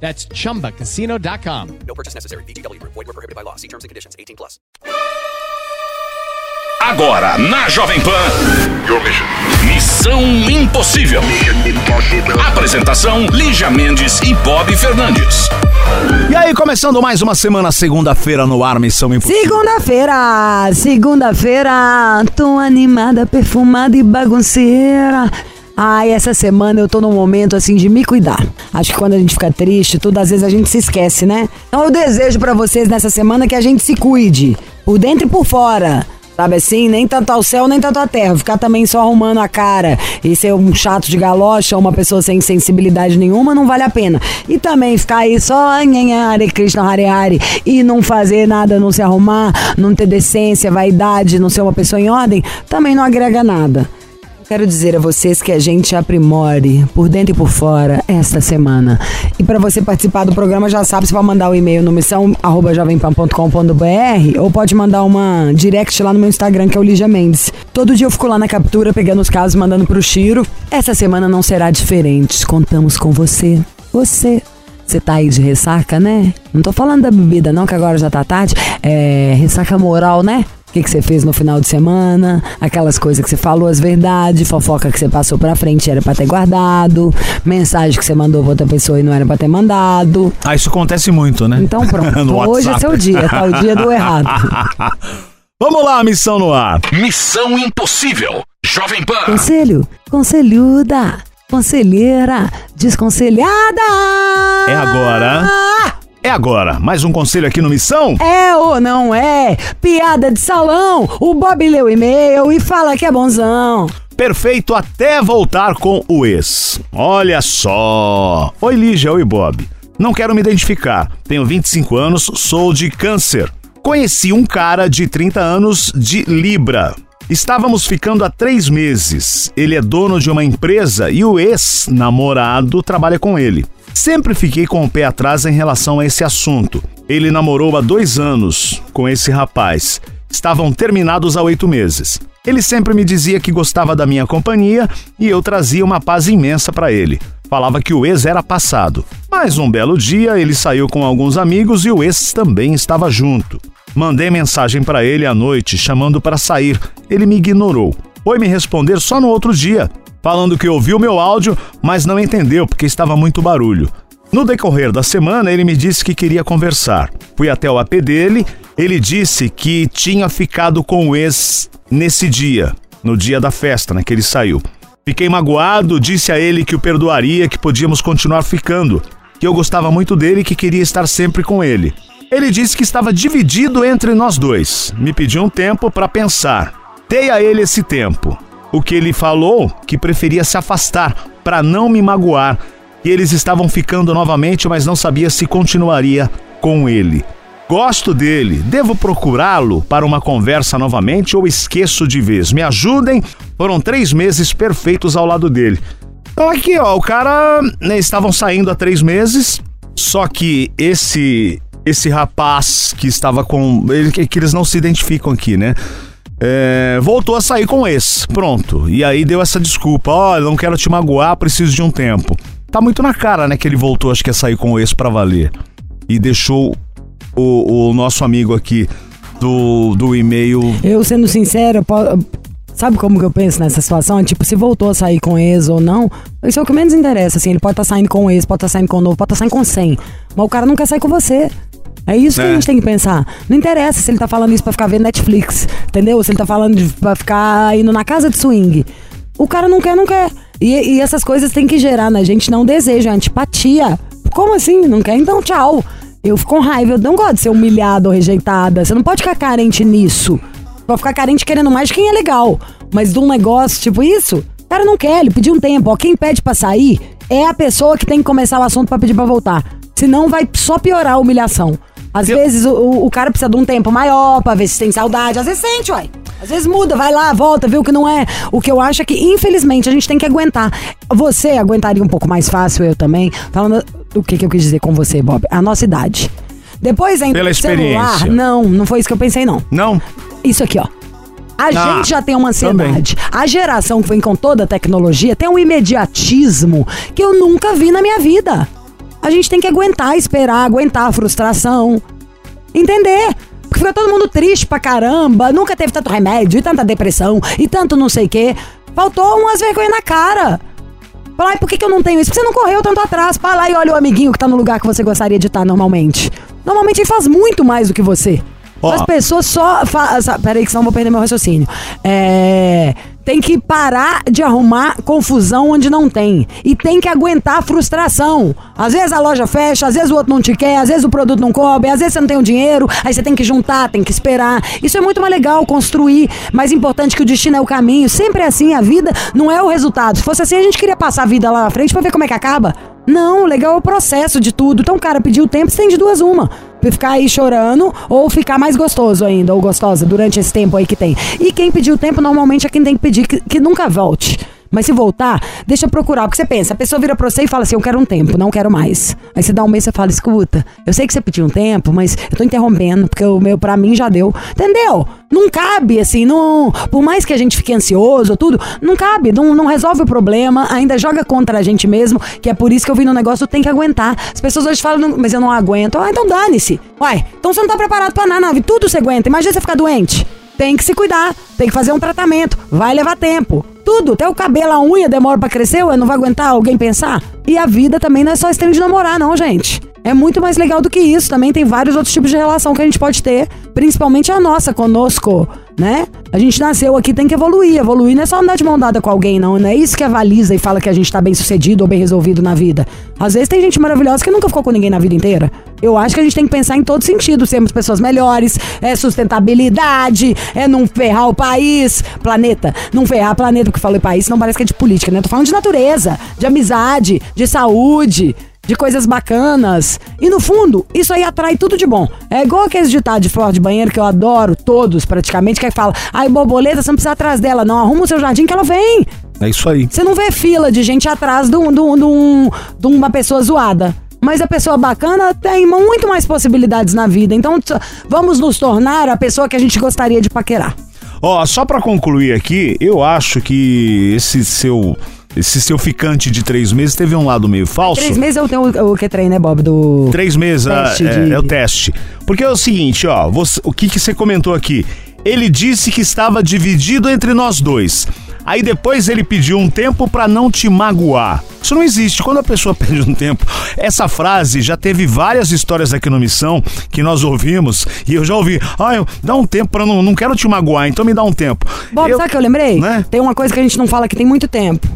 That's chumbacasino.com. No purchase necessary. VGW Group. Void were prohibited by law. See terms and conditions. 18 plus. Agora, na Jovem Pan. Missão Impossível. Apresentação: Lígia Mendes e Bob Fernandes. E aí, começando mais uma semana, segunda-feira no ar, Missão Impossível. Segunda-feira, segunda-feira, tô animada, perfumada e bagunceira. Ai, essa semana eu tô num momento assim de me cuidar. Acho que quando a gente fica triste, tudo às vezes a gente se esquece, né? Então eu desejo pra vocês nessa semana que a gente se cuide, por dentro e por fora. Sabe assim, nem tanto ao céu, nem tanto à terra. Ficar também só arrumando a cara e ser um chato de galocha, uma pessoa sem sensibilidade nenhuma, não vale a pena. E também ficar aí só Hare Krishna, Hare Hare e não fazer nada, não se arrumar, não ter decência, vaidade, não ser uma pessoa em ordem, também não agrega nada. Quero dizer a vocês que a gente aprimore por dentro e por fora esta semana. E para você participar do programa, já sabe, você vai mandar o e-mail no missão@jovempan.com.br ou pode mandar uma direct lá no meu Instagram, que é o Lígia Mendes. Todo dia eu fico lá na captura, pegando os casos, mandando pro Chiro. Essa semana não será diferente. Contamos com você. Você. Você tá aí de ressaca, né? Não tô falando da bebida, não, que agora já tá tarde. É ressaca moral, né? O que, que você fez no final de semana, aquelas coisas que você falou, as verdades, fofoca que você passou pra frente era pra ter guardado, mensagem que você mandou pra outra pessoa e não era pra ter mandado. Ah, isso acontece muito, né? Então pronto, hoje é seu dia, tá o dia do errado. Vamos lá, Missão no ar. Missão Impossível. Jovem Pan. Conselho, conselhuda, conselheira, desconselhada. É agora. É agora. Mais um conselho aqui no Missão? É ou não é? Piada de salão. O Bob leu e-mail e fala que é bonzão. Perfeito até voltar com o ex. Olha só. Oi, Lígia. Oi, Bob. Não quero me identificar. Tenho 25 anos, sou de câncer. Conheci um cara de 30 anos de Libra. Estávamos ficando há três meses. Ele é dono de uma empresa e o ex-namorado trabalha com ele. Sempre fiquei com o pé atrás em relação a esse assunto. Ele namorou há dois anos com esse rapaz. Estavam terminados há oito meses. Ele sempre me dizia que gostava da minha companhia e eu trazia uma paz imensa para ele. Falava que o ex era passado. Mas um belo dia ele saiu com alguns amigos e o ex também estava junto. Mandei mensagem para ele à noite chamando para sair. Ele me ignorou. Foi me responder só no outro dia, falando que ouviu meu áudio, mas não entendeu porque estava muito barulho. No decorrer da semana, ele me disse que queria conversar. Fui até o AP dele, ele disse que tinha ficado com o ex nesse dia, no dia da festa, né, que ele saiu. Fiquei magoado, disse a ele que o perdoaria, que podíamos continuar ficando, que eu gostava muito dele e que queria estar sempre com ele. Ele disse que estava dividido entre nós dois. Me pediu um tempo para pensar. Dei a ele esse tempo. O que ele falou que preferia se afastar para não me magoar, que eles estavam ficando novamente, mas não sabia se continuaria com ele. Gosto dele, devo procurá-lo para uma conversa novamente ou esqueço de vez? Me ajudem. Foram três meses perfeitos ao lado dele. Então aqui, ó, o cara né, estavam saindo há três meses, só que esse esse rapaz que estava com ele que eles não se identificam aqui, né? É, voltou a sair com esse, pronto. E aí deu essa desculpa, ó, não quero te magoar, preciso de um tempo. Tá muito na cara, né, que ele voltou, acho que a sair com esse pra valer. E deixou o, o nosso amigo aqui do, do e-mail. Eu, sendo sincero, po- sabe como que eu penso nessa situação? Tipo, se voltou a sair com ex ou não, isso é o que menos interessa, assim. Ele pode estar saindo com ex, pode estar saindo com novo, pode estar saindo com 100. Mas o cara não quer sair com você. É isso que É. a gente tem que pensar. Não interessa se ele tá falando isso pra ficar vendo Netflix, entendeu? Se ele tá falando de, pra ficar indo na casa de swing. O cara não quer, não quer. E, e essas coisas tem que gerar na gente não desejo, antipatia. Como assim? Não quer? Então tchau. Eu fico com raiva, eu não gosto de ser humilhada ou rejeitada. Você não pode ficar carente nisso. Vai ficar carente querendo mais de quem é legal. Mas de um negócio tipo isso, o cara não quer, ele pediu um tempo. Ó, quem pede pra sair é a pessoa que tem que começar o assunto pra pedir pra voltar. Senão vai só piorar a humilhação. Às Eu- vezes o, o- cara precisa de um tempo maior pra ver se tem saudade. Às vezes sente, uai. Às vezes muda, vai lá, volta, vê o que não é. O que eu acho é que, infelizmente, a gente tem que aguentar. Você aguentaria um pouco mais fácil, eu também. Falando o que, que eu quis dizer com você, Bob. A nossa idade. Depois ainda Pela do celular. experiência. Não, não foi isso que eu pensei, não. Não? Isso aqui, ó. A Ah, gente já tem uma ansiedade. A geração que vem com toda a tecnologia tem um imediatismo que eu nunca vi na minha vida. A gente tem que aguentar, esperar, aguentar a frustração. Entender. Porque fica todo mundo triste pra caramba. Nunca teve tanto remédio, e tanta depressão, e tanto não sei o quê. Faltou umas vergonhas na cara. Fala, "Ai, por que, que eu não tenho isso? Porque você não correu tanto atrás. Lá e olha o amiguinho que tá no lugar que você gostaria de estar normalmente. Normalmente ele faz muito mais do que você. Ó. As pessoas só. Fa... Peraí, que senão eu vou perder meu raciocínio. É. Tem que parar de arrumar confusão onde não tem. E tem que aguentar a frustração. Às vezes a loja fecha, às vezes o outro não te quer, às vezes o produto não cobre, às vezes você não tem o dinheiro, aí você tem que juntar, tem que esperar. Isso é muito mais legal, construir. Mais importante que o destino é o caminho. Sempre é assim, a vida não é o resultado. Se fosse assim, a gente queria passar a vida lá na frente pra ver como é que acaba. Não, o legal é o processo de tudo. Então o cara pediu tempo, você tem de duas uma. Ficar aí chorando ou ficar mais gostoso ainda, ou gostosa, durante esse tempo aí que tem. E quem pediu tempo normalmente é quem tem que pedir que, que nunca volte. Mas se voltar, deixa procurar. Porque você pensa, a pessoa vira pra você e fala assim: Eu quero um tempo, não quero mais. Aí você dá um mês e fala: Escuta, eu sei que você pediu um tempo, mas eu tô interrompendo, porque o meu pra mim já deu. Entendeu? Não cabe, assim, não. Por mais que a gente fique ansioso, tudo, não cabe, não, não resolve o problema, ainda joga contra a gente mesmo, que é por isso que eu vi no negócio, tem que aguentar. As pessoas hoje falam, "Não, mas eu não aguento. Ah, então dane-se. Uai, então você não tá preparado pra nada. Tudo você aguenta. Imagina você ficar doente. Tem que se cuidar, tem que fazer um tratamento, vai levar tempo. Tudo, até o cabelo, a unha demora pra crescer, ué, não vai aguentar alguém pensar? E a vida também não é só trem de namorar, não, gente. É muito mais legal do que isso. Também tem vários outros tipos de relação que a gente pode ter, principalmente a nossa conosco, né? A gente nasceu aqui, tem que evoluir. Evoluir não é só andar de mão dada com alguém, não. Não é isso que avaliza e fala que a gente tá bem sucedido ou bem resolvido na vida. Às vezes tem gente maravilhosa que nunca ficou com ninguém na vida inteira. Eu acho que a gente tem que pensar em todo sentido, sermos pessoas melhores, é sustentabilidade, é não ferrar o país, planeta, não ferrar o planeta, porque falei país, não parece que é de política, né? Tô falando de natureza, de amizade, de saúde, de coisas bacanas. E no fundo, isso aí atrai tudo de bom. É igual aqueles ditados de flor de banheiro que eu adoro, todos praticamente, que aí fala: ai, borboleta, você não precisa atrás dela, não. Arruma o seu jardim que ela vem. É isso aí. Você não vê fila de gente atrás de, um- de um- de um- uma pessoa zoada. Mas a pessoa bacana tem muito mais possibilidades na vida. Então, vamos nos tornar a pessoa que a gente gostaria de paquerar. Ó, só pra concluir aqui, eu acho que esse seu esse seu ficante de três meses teve um lado meio falso. Três meses eu tenho o, o que trem, né, Bob? Do. Três meses ah, Teste é, de- é o teste. Porque é o seguinte, ó, você- o que, que você comentou aqui? Ele disse que estava dividido entre nós dois. Aí depois ele pediu um tempo pra não te magoar. Isso não existe. Quando a pessoa pede um tempo, essa frase já teve várias histórias aqui no Missão que nós ouvimos e eu já ouvi. Ah, eu, dá um tempo pra não, não quero te magoar, então me dá um tempo. Bob, Eu- sabe o que eu lembrei? Né? Tem uma coisa que a gente não fala que tem muito tempo.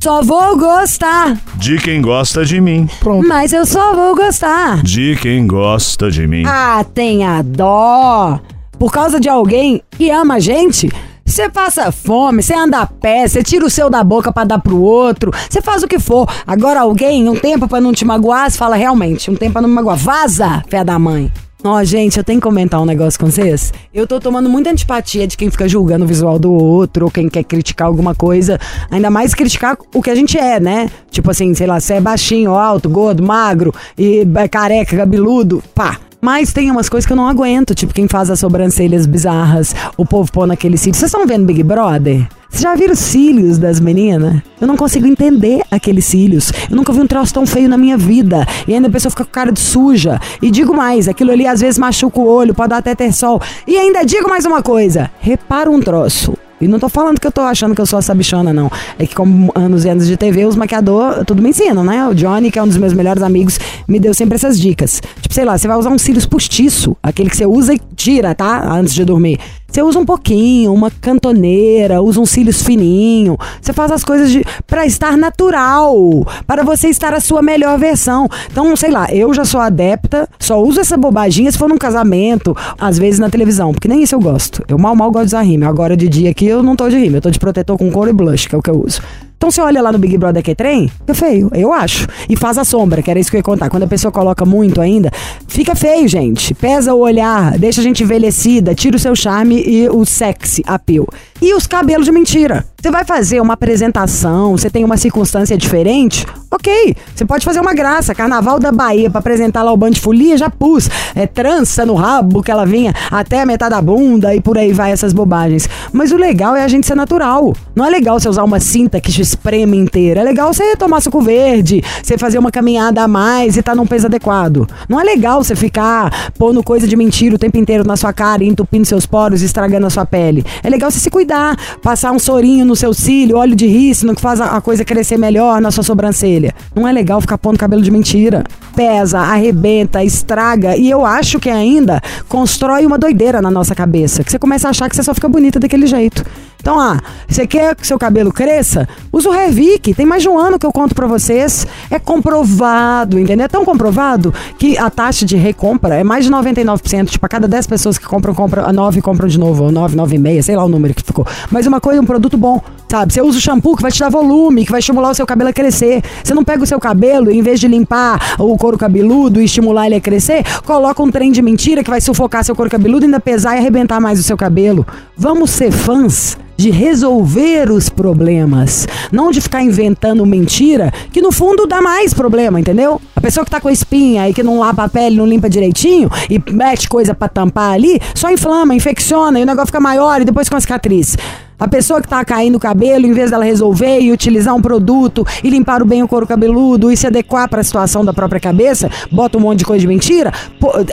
Só vou gostar, De quem gosta de mim. Pronto. mas eu só vou gostar. De quem gosta de mim. Ah, tenha dó. Por causa de alguém que ama a gente, você passa fome, você anda a pé, você tira o seu da boca pra dar pro outro, você faz o que for. Agora alguém, um tempo pra não te magoar, você fala realmente, um tempo pra não me magoar. Vaza, fé da mãe. Ó, gente, eu tenho que comentar um negócio com vocês. Eu tô tomando muita antipatia de quem fica julgando o visual do outro, ou quem quer criticar alguma coisa. Ainda mais criticar o que a gente é, né? Tipo assim, sei lá, você é baixinho, alto, gordo, magro, e é careca, cabeludo, pá. Mas tem umas coisas que eu não aguento, tipo quem faz as sobrancelhas bizarras, o povo pôr naquele cílio. Vocês estão vendo Big Brother? Vocês já viram os cílios das meninas? Eu não consigo entender aqueles cílios. Eu nunca vi um troço tão feio na minha vida. E ainda a pessoa fica com cara de suja. E digo mais, aquilo ali às vezes machuca o olho, pode dar até ter sol. E ainda digo mais uma coisa: repara um troço. E não tô falando que eu tô achando que eu sou essa bichona, não. É que, como anos e anos de TV, os maquiadores tudo me ensinam, né? O Johnny, que é um dos meus melhores amigos, me deu sempre essas dicas. Tipo, sei lá, você vai usar um cílios postiço, aquele que você usa e tira, tá? Antes de dormir. Você usa um pouquinho, uma cantoneira, usa um cílios fininho. Você faz as coisas de para estar natural, para você estar a sua melhor versão. Então, sei lá, eu já sou adepta, só uso essa bobaginha se for num casamento, às vezes na televisão, porque nem isso eu gosto. Eu mal mal gosto de usar rímel. Agora de dia aqui eu não tô de rímel, eu tô de protetor com couro e blush, que é o que eu uso. Então você olha lá no Big Brother que trem, fica feio, eu acho. E faz a sombra, que era isso que eu ia contar. Quando a pessoa coloca muito ainda, fica feio, gente. Pesa o olhar, deixa a gente envelhecida, tira o seu charme e o sexy appeal. E os cabelos de mentira. Você vai fazer uma apresentação, você tem uma circunstância diferente, ok. Você pode fazer uma graça. Carnaval da Bahia pra apresentar lá o Band de Folia, já pus. É trança no rabo que ela vinha até a metade da bunda e por aí vai essas bobagens. Mas o legal é a gente ser natural. Não é legal você usar uma cinta que te espreme inteira. É legal você tomar suco verde, você fazer uma caminhada a mais e tá num peso adequado. Não é legal você ficar pondo coisa de mentira o tempo inteiro na sua cara, entupindo seus poros estragando a sua pele. É legal você se cuidar, passar um sorinho no seu cílio, óleo de rícino que faz a coisa crescer melhor na sua sobrancelha. Não é legal ficar pondo cabelo de mentira. Pesa, arrebenta, estraga e eu acho que ainda constrói uma doideira na nossa cabeça, que você começa a achar que você só fica bonita daquele jeito. Então, ah, você quer que seu cabelo cresça? Usa o Revic. Tem mais de um ano que eu conto pra vocês. É comprovado, entendeu? É tão comprovado que a taxa de recompra é mais de 99%. Tipo, a cada 10 pessoas que compram, compram, a 9 compram de novo, ou 9, 9,5, sei lá o número que ficou. Mas uma coisa, um produto bom, sabe? Você usa o shampoo que vai te dar volume, que vai estimular o seu cabelo a crescer. Você não pega o seu cabelo, e em vez de limpar o couro cabeludo e estimular ele a crescer, coloca um trem de mentira que vai sufocar seu couro cabeludo, ainda pesar e arrebentar mais o seu cabelo. Vamos ser fãs de resolver os problemas, não de ficar inventando mentira, que no fundo dá mais problema, entendeu? A pessoa que tá com espinha e que não lava a pele, não limpa direitinho e mete coisa pra tampar ali, só inflama, infecciona e o negócio fica maior e depois com a cicatriz. A pessoa que tá caindo o cabelo, em vez dela resolver e utilizar um produto e limpar bem o couro cabeludo e se adequar para a situação da própria cabeça, bota um monte de coisa de mentira,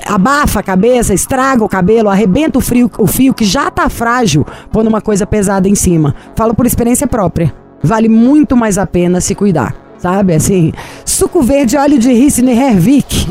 abafa a cabeça, estraga o cabelo, arrebenta o, frio, o fio que já tá frágil, pondo uma coisa pesada em cima. Falo por experiência própria. Vale muito mais a pena se cuidar. Sabe, assim, suco verde, óleo de rícino e Hervik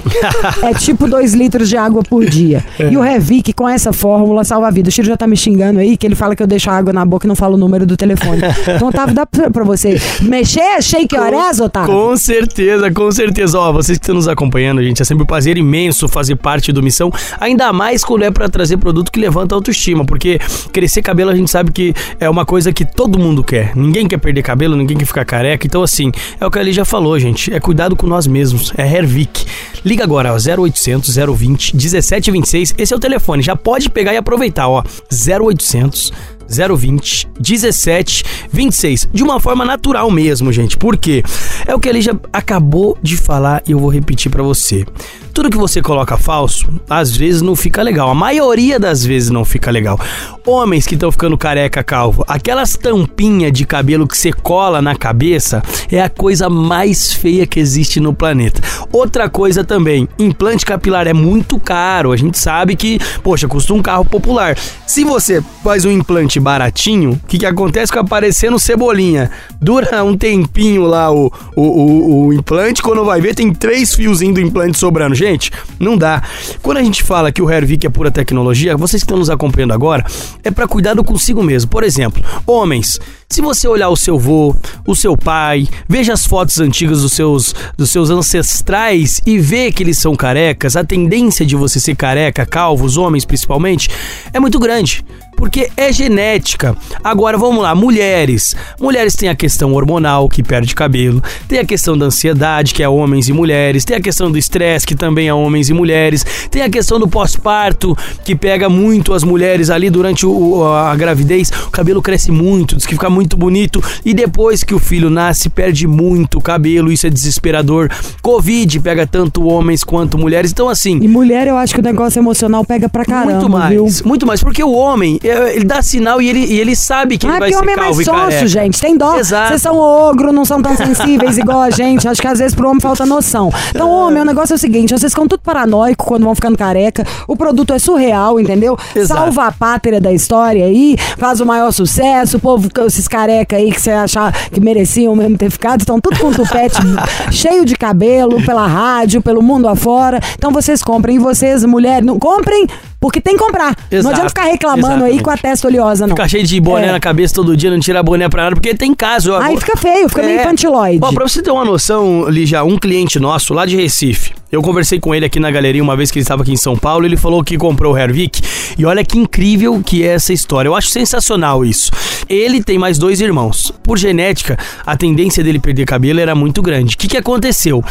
é tipo 2 litros de água por dia. E o Hervik, com essa fórmula, salva a vida. O Chiro já tá me xingando aí, que ele fala que eu deixo a água na boca e não falo o número do telefone. Então, Otávio, dá pra, pra você mexer? Achei que horas, Otávio? Com certeza, com certeza. Ó, vocês que estão nos acompanhando, gente, é sempre um prazer imenso fazer parte do Missão, ainda mais quando é pra trazer produto que levanta a autoestima, porque crescer cabelo a gente sabe que é uma coisa que todo mundo quer. Ninguém quer perder cabelo, ninguém quer ficar careca. Então, assim, é o que Ali já falou, gente. É cuidado com nós mesmos. É Hervik. Liga agora, ó, 0800 020 1726. Esse é o telefone. Já pode pegar e aproveitar, ó. 0800 020 17 26. De uma forma natural mesmo, gente. Por quê? É o que ele já acabou de falar e eu vou repetir pra você. Tudo que você coloca falso, às vezes não fica legal. A maioria das vezes não fica legal. Homens que estão ficando careca, calvo, aquelas tampinhas de cabelo que você cola na cabeça é a coisa mais feia que existe no planeta. Outra coisa também, implante capilar é muito caro. A gente sabe que, poxa, custa um carro popular. Se você faz um implante baratinho, o que, que acontece com aparecendo cebolinha? Dura um tempinho lá o, o, o, o implante, quando vai ver, tem três fiozinhos do implante sobrando. Gente, não dá. Quando a gente fala que o Hervik é pura tecnologia, vocês que estão nos acompanhando agora, é para cuidado consigo mesmo. Por exemplo, homens, se você olhar o seu vô, o seu pai, veja as fotos antigas dos seus, dos seus ancestrais e vê que eles são carecas, a tendência de você ser careca, calvo, os homens principalmente, é muito grande. Porque é genética. Agora vamos lá, mulheres. Mulheres têm a questão hormonal, que perde cabelo. Tem a questão da ansiedade, que é homens e mulheres. Tem a questão do estresse, que também é homens e mulheres. Tem a questão do pós-parto, que pega muito as mulheres ali durante o- a gravidez. O cabelo cresce muito, diz que fica muito bonito. E depois que o filho nasce, perde muito cabelo. Isso é desesperador. Covid pega tanto homens quanto mulheres. Então, assim. E mulher, eu acho que o negócio emocional pega pra caramba, Muito mais, viu? muito mais, porque o homem, ele dá sinal e ele, e ele sabe que Ah, ele vai ser homem é mais calvo e sócio, careca. gente. Tem dó. Exato. Vocês são ogro, não são tão sensíveis igual a gente. Acho que às vezes pro homem falta noção. Então, homem, o negócio é o seguinte: vocês ficam tudo paranoico quando vão ficando careca. O produto é surreal, entendeu? Exato. Salva a pátria da história aí, faz o maior sucesso. O povo, esses careca aí que você achar que mereciam mesmo ter ficado, estão tudo com tupete cheio de cabelo, pela rádio, pelo mundo afora. Então vocês comprem. E vocês, mulheres, não comprem porque tem que comprar. Não Exato. adianta ficar reclamando aí Exatamente. com a testa oleosa, não. Ficar cheio de boné É. na cabeça todo dia, não tirar boné pra nada, porque tem caso. ó, Aí fica feio, fica meio infantiloide. Ó, pra você ter uma noção, Lígia, um cliente nosso lá de Recife, Eu conversei com ele aqui na galeria uma vez que ele estava aqui em São Paulo. Ele falou que comprou o Hervik. E olha que incrível que é essa história. Eu acho sensacional isso. Ele tem mais dois irmãos. Por genética, a tendência dele perder cabelo era muito grande. O que, que aconteceu?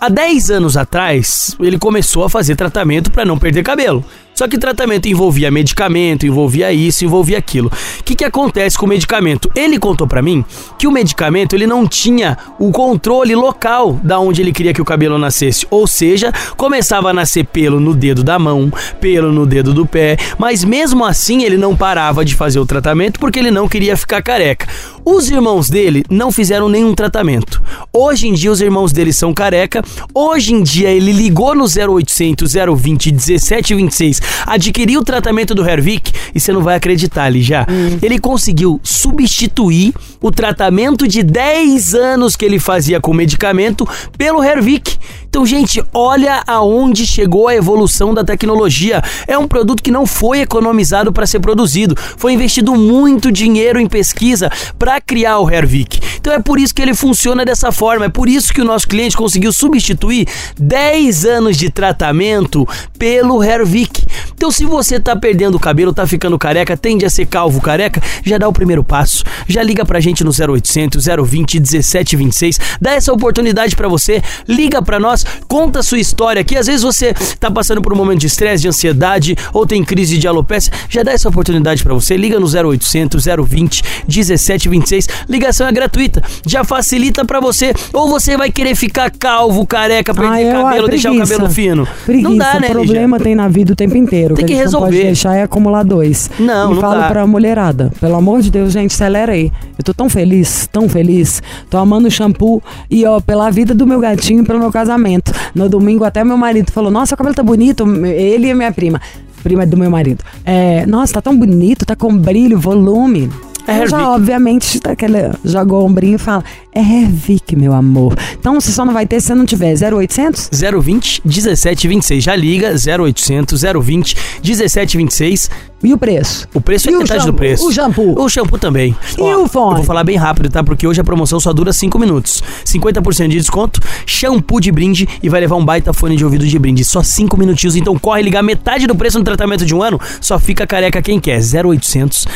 Há 10 anos atrás, ele começou a fazer tratamento para não perder cabelo. Só que tratamento envolvia medicamento, envolvia isso, envolvia aquilo. O que, que acontece com o medicamento? Ele contou para mim que o medicamento ele não tinha o controle local da onde ele queria que o cabelo nascesse. Ou seja, começava a nascer pelo no dedo da mão, pelo no dedo do pé, mas mesmo assim ele não parava de fazer o tratamento porque ele não queria ficar careca. Os irmãos dele não fizeram nenhum tratamento. Hoje em dia os irmãos dele são careca. Hoje em dia ele ligou no 0800 020 1726 adquiriu o tratamento do Hervik e você não vai acreditar ali já. Ele conseguiu substituir o tratamento de 10 anos que ele fazia com medicamento pelo Hervik. Então, gente, olha aonde chegou a evolução da tecnologia. É um produto que não foi economizado para ser produzido. Foi investido muito dinheiro em pesquisa para criar o Hervik. Então é por isso que ele funciona dessa forma. É por isso que o nosso cliente conseguiu substituir 10 anos de tratamento pelo Hervik. Então, se você tá perdendo o cabelo, tá ficando careca, tende a ser calvo careca, já dá o primeiro passo. Já liga pra gente no 0800 020 1726. Dá essa oportunidade pra você. Liga pra nós, conta a sua história aqui. Às vezes você tá passando por um momento de estresse, de ansiedade ou tem crise de alopecia. Já dá essa oportunidade pra você. Liga no 0800 020 1726. Ligação é gratuita. Já facilita pra você. Ou você vai querer ficar calvo, careca, perder eu- cabelo, deixar o preguiça. cabelo fino. Preguiça, não dá, né, o problema tem na vida o tempo inteiro. Tem O que a gente Não resolver. pode deixar é acumular dois. Não, e não falo dá. pra mulherada, pelo amor de Deus, gente, acelera aí. Eu tô tão feliz, tão feliz. Tô amando o shampoo e, ó, pela vida do meu gatinho pelo meu casamento. No domingo até meu marido falou, nossa, o cabelo tá bonito. Ele e a minha prima. Prima do meu marido. É, nossa, tá tão bonito, tá com brilho, volume. É Eu já, Hervik. obviamente, daquele, joga o ombrinho e fala, é Hervik, meu amor. Então, você só não vai ter se você não tiver 0800 020 1726. Já liga 0800 020 1726. E o preço. O preço E é o metade do shampoo? preço. O shampoo? O shampoo também. E o fone? Eu vou falar bem rápido, tá? Porque hoje a promoção só dura 5 minutos. 50% de desconto, shampoo de brinde e vai levar um baita fone de ouvido de brinde. Só 5 minutinhos, então corre ligar metade do preço no tratamento de um ano. Só fica careca quem quer. 0800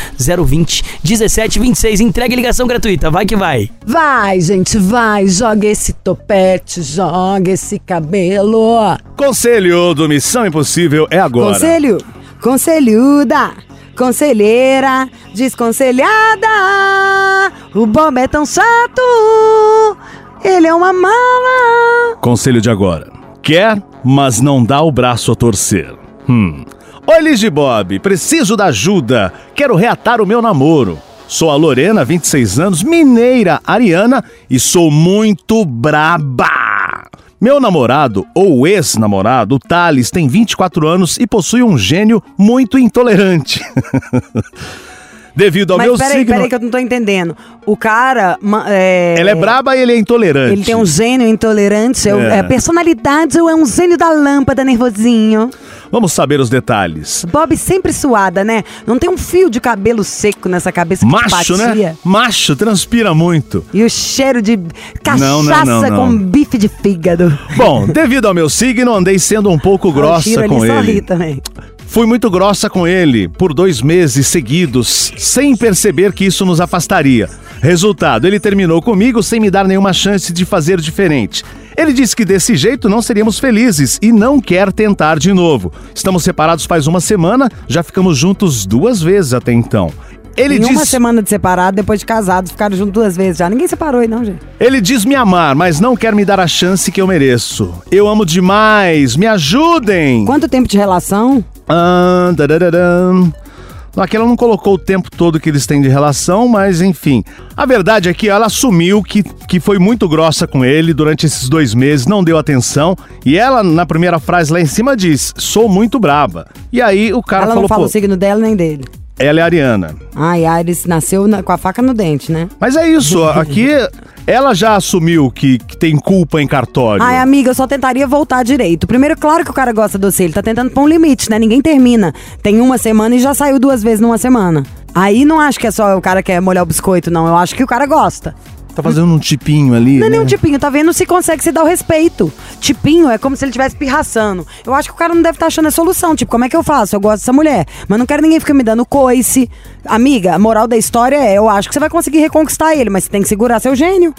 020 1726. Entrega e ligação gratuita. Vai que vai. Vai, gente, vai. Joga esse topete, joga esse cabelo. Conselho do Missão Impossível é agora. Conselho, conselhuda, conselheira, desconselhada. O Bob é tão chato, ele é uma mala. Conselho de agora. Quer, mas não dá o braço a torcer. Hum. Oi, de Bob, preciso da ajuda. Quero reatar o meu namoro. Sou a Lorena, 26 anos, mineira, ariana e sou muito braba. Meu namorado, ou ex-namorado, Thales, tem 24 anos e possui um gênio muito intolerante. Devido ao Mas meu peraí, signo. peraí que eu não tô entendendo. O cara... É... Ela é braba e ele é intolerante. Ele tem um gênio intolerante, é. É. personalidade ou é um gênio da lâmpada nervosinho? Vamos saber os detalhes. Bob sempre suada, né? Não tem um fio de cabelo seco nessa cabeça que Macho, batia. né? Macho, transpira muito. E o cheiro de cachaça Não, não, não, com bife de fígado. Bom, devido ao meu signo, andei sendo um pouco grossa com ele. Só ri ele. também. Fui muito grossa com ele por dois meses seguidos, sem perceber que isso nos afastaria. Resultado, ele terminou comigo sem me dar nenhuma chance de fazer diferente. Ele disse que desse jeito não seríamos felizes e não quer tentar de novo. Estamos separados faz uma semana, já ficamos juntos duas vezes até então. Ele em uma diz, semana de separado, depois de casados, ficaram juntos duas vezes já. Ninguém separou aí, não, gente. ele diz me amar, mas não quer me dar a chance que eu mereço. Eu amo demais, me ajudem! Quanto tempo de relação? Ah, dadadadam. Aqui ela não colocou o tempo todo que eles têm de relação, mas enfim. A verdade é que ela assumiu que, que foi muito grossa com ele durante esses dois meses, não deu atenção. E ela, na primeira frase lá em cima, diz: Sou muito braba. E aí o cara Ela falou: não fala Pô, o signo dela nem dele. ela é ariana. Ai, Ares nasceu na- com a faca no dente, né? Mas é isso, aqui ela já assumiu que, que tem culpa em cartório. Ai, amiga, eu só tentaria voltar direito. Primeiro, claro que o cara gosta de você. Ele tá tentando pôr um limite, né? Ninguém termina. Tem uma semana e já saiu duas vezes numa semana. Aí não acho que é só o cara que quer molhar o biscoito, não. Eu acho que o cara gosta. Tá fazendo um tipinho ali. Não é né? nem um tipinho, tá vendo se consegue se dar o respeito. Tipinho é como se ele estivesse pirraçando. Eu acho que o cara não deve estar achando a solução. Tipo, como é que eu faço? Eu gosto dessa mulher, mas não quero ninguém ficar me dando coice. Amiga, a moral da história é: eu acho que você vai conseguir reconquistar ele, mas você tem que segurar seu gênio.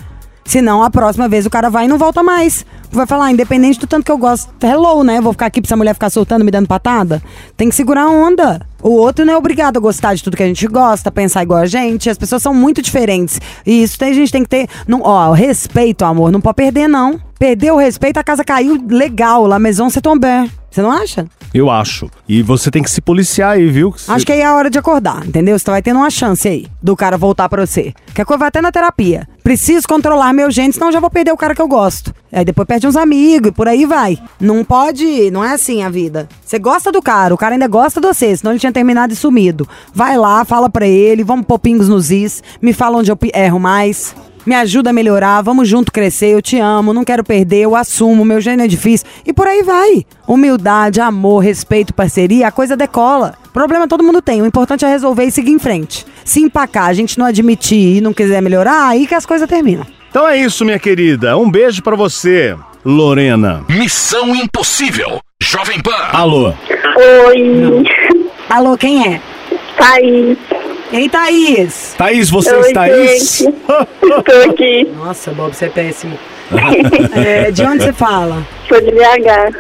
Senão, a próxima vez o cara vai e não volta mais. Vai falar, ah, independente do tanto que eu gosto, hello, né? Vou ficar aqui pra essa mulher ficar soltando, me dando patada. Tem que segurar a onda. O outro não é obrigado a gostar de tudo que a gente gosta, pensar igual a gente. As pessoas são muito diferentes. E isso a gente tem que ter. Não, ó, respeito, amor. Não pode perder, não. Perder o respeito, a casa caiu legal. La maison c'est tombé. Você não acha? Eu acho. E você tem que se policiar aí, viu? Que Acho que aí é a hora de acordar, entendeu? Você vai tendo uma chance aí do cara voltar pra você. Que a coisa vai até na terapia. Preciso controlar meu gênio, senão eu já vou perder o cara que eu gosto. Aí depois perde uns amigos e por aí vai. Não pode, não é assim a vida. Você gosta do cara, o cara ainda gosta de você, senão ele tinha terminado e sumido. Vai lá, fala pra ele, vamos pôr pingos nos is, me fala onde eu erro mais. Me ajuda a melhorar, vamos junto crescer, eu te amo, não quero perder, eu assumo, meu gênio é difícil. E por aí vai. Humildade, amor, respeito, parceria, a coisa decola. Problema todo mundo tem, o importante é resolver e seguir em frente. Se empacar, a gente não admitir e não quiser melhorar, aí que as coisas terminam. Então é isso, minha querida. Um beijo pra você, Lorena. Missão Impossível. Jovem Pan. Alô. Oi, Alô, quem é? Thaís. Ei, Thaís! Thaís, você Oi, está aí? Tô aqui, Nossa, Bob, você é péssimo. É, de onde você fala? sou de BH.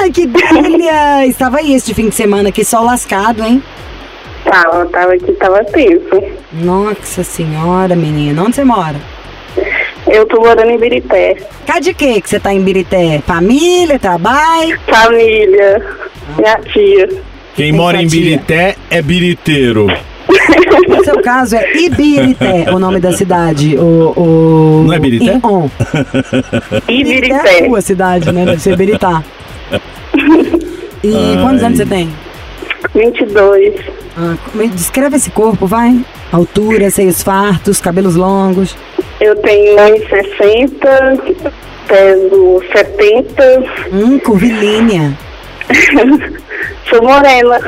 Ai, que delha! Estava aí este fim de semana, que sol lascado, hein? Tava, tava aqui, tava tenso. Nossa senhora, menina. Onde você mora? Eu tô morando em Birité. Cá de quê que você tá em Birité? Família, trabalho? Família, minha tia. Quem Tem mora em tia. Birité é biriteiro. No seu caso é Ibirité, o nome da cidade. O, o... Não é Birité? Ion. E Birité é a sua cidade, né? Deve ser Biritá. E quantos anos você tem? 22. Ah, me descreve esse corpo, vai. Altura, seios fartos, cabelos longos. Eu tenho 1,60, peso 70. Hum, curvilínea. Sou morena.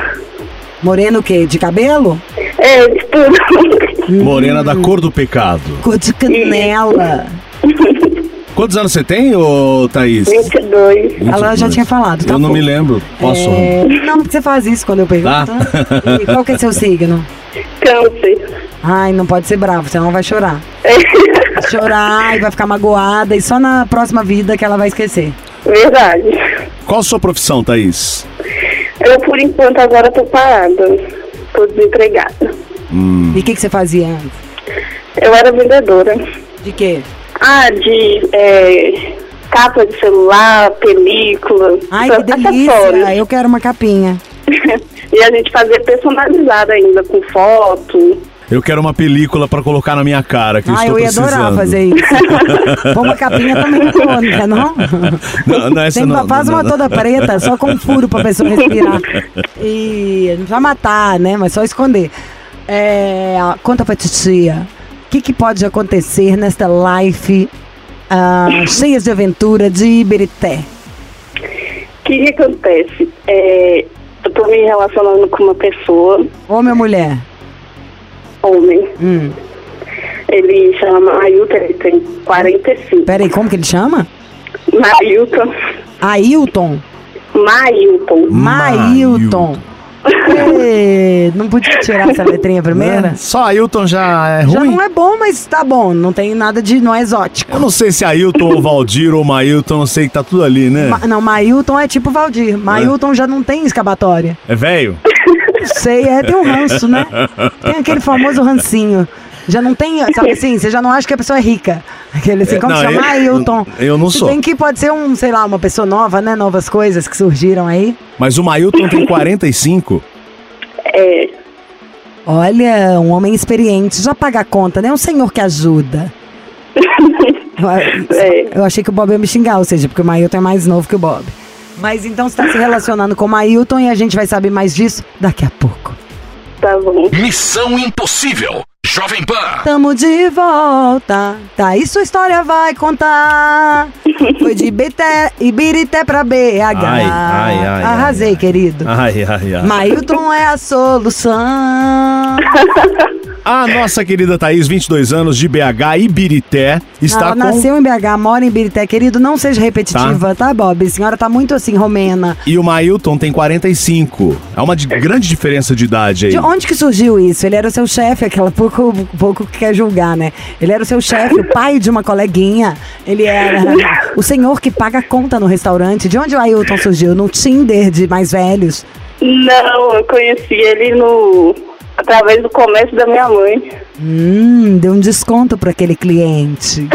Moreno o quê? De cabelo? É, de tudo. Morena da cor do pecado. Cor de canela. Quantos anos você tem, ô Thaís? 22. Ela já tinha falado, tá Eu não me lembro. Posso? É, não, porque você faz isso quando eu pergunto. Tá. E qual que é seu signo? Câncer. Ai, não pode ser bravo, senão vai chorar. Vai chorar e vai ficar magoada e só na próxima vida que ela vai esquecer. Verdade. Qual a sua profissão, Thaís? Eu, por enquanto, agora tô parada. Tô desempregada. E o que, que você fazia antes? Eu era vendedora. De quê? Ah, de é, capa de celular, película, Ai, que acessórios. delícia! Eu quero uma capinha. e a gente fazia personalizada ainda, com foto. Eu quero uma película pra colocar na minha cara, que eu Ah, estou eu ia precisando. adorar fazer isso. Pô, uma capinha também icônica, não? Não, não essa Tem, não. faz não, uma não. toda preta, só com um furo pra pessoa respirar. E não precisa matar, né? Mas só esconder. É, conta pra titia. O que, que pode acontecer nesta life ah, cheia de aventura de Iberité? O que, que acontece? É, eu tô me relacionando com uma pessoa, Homem ou mulher? Homem. Hum. Ele chama Ailton, ele tem 45. Peraí, como que ele chama? Mailton. Ailton? Mailton. Mailton. Ê, não podia tirar essa letrinha primeira? É, Só Ailton já é Já ruim? não é bom, mas tá bom. Não tem nada de. Não é exótico. Eu não sei se é Ailton ou Valdir ou Mailton, não sei que tá tudo ali, né? Ma- não, Mailton é tipo Valdir. Mailton já não tem escapatória. É velho? Sei, é, tem um ranço, né? Tem aquele famoso rancinho. Já não tem, sabe assim, você já não acha que a pessoa é rica. Aquele assim, É, como não, chama? eu- Ailton. eu não Se sou. bem que pode ser um, sei lá, uma pessoa nova, né? Novas coisas que surgiram aí. Mas o Mailton tem 45. É, Olha, um homem experiente, já paga a conta, né? Um senhor que ajuda. Eu, É. eu achei que o Bob ia me xingar, ou seja, porque o Mailton é mais novo que o Bob. Mas então você está se relacionando com o Mailton e a gente vai saber mais disso daqui a pouco. tá bom. Missão Impossível. Jovem Pan. Tamo de volta, tá? E sua história vai contar. Foi de Ibirité, Ibirité pra BH. Ai, ai, ai, Arrasei, ai. querido. Ai, ai, ai. Mailton é a solução. A nossa querida Thaís, 22 anos, de BH, Ibirité, está ela com... nasceu em BH, mora em Birité. Querido, não seja repetitiva, tá, Bob? A senhora tá muito assim, romena. E o Mailton tem 45. É uma de- grande diferença de idade aí. De onde que surgiu isso? Ele era o seu chefe, aquela pouco, pouco que quer julgar, né? Ele era o seu chefe, o pai de uma coleguinha. Ele era o senhor que paga a conta no restaurante. De onde o Ailton surgiu? No Tinder de mais velhos. Não, eu conheci ele no através do comércio da minha mãe. Hum, deu um desconto pra aquele cliente.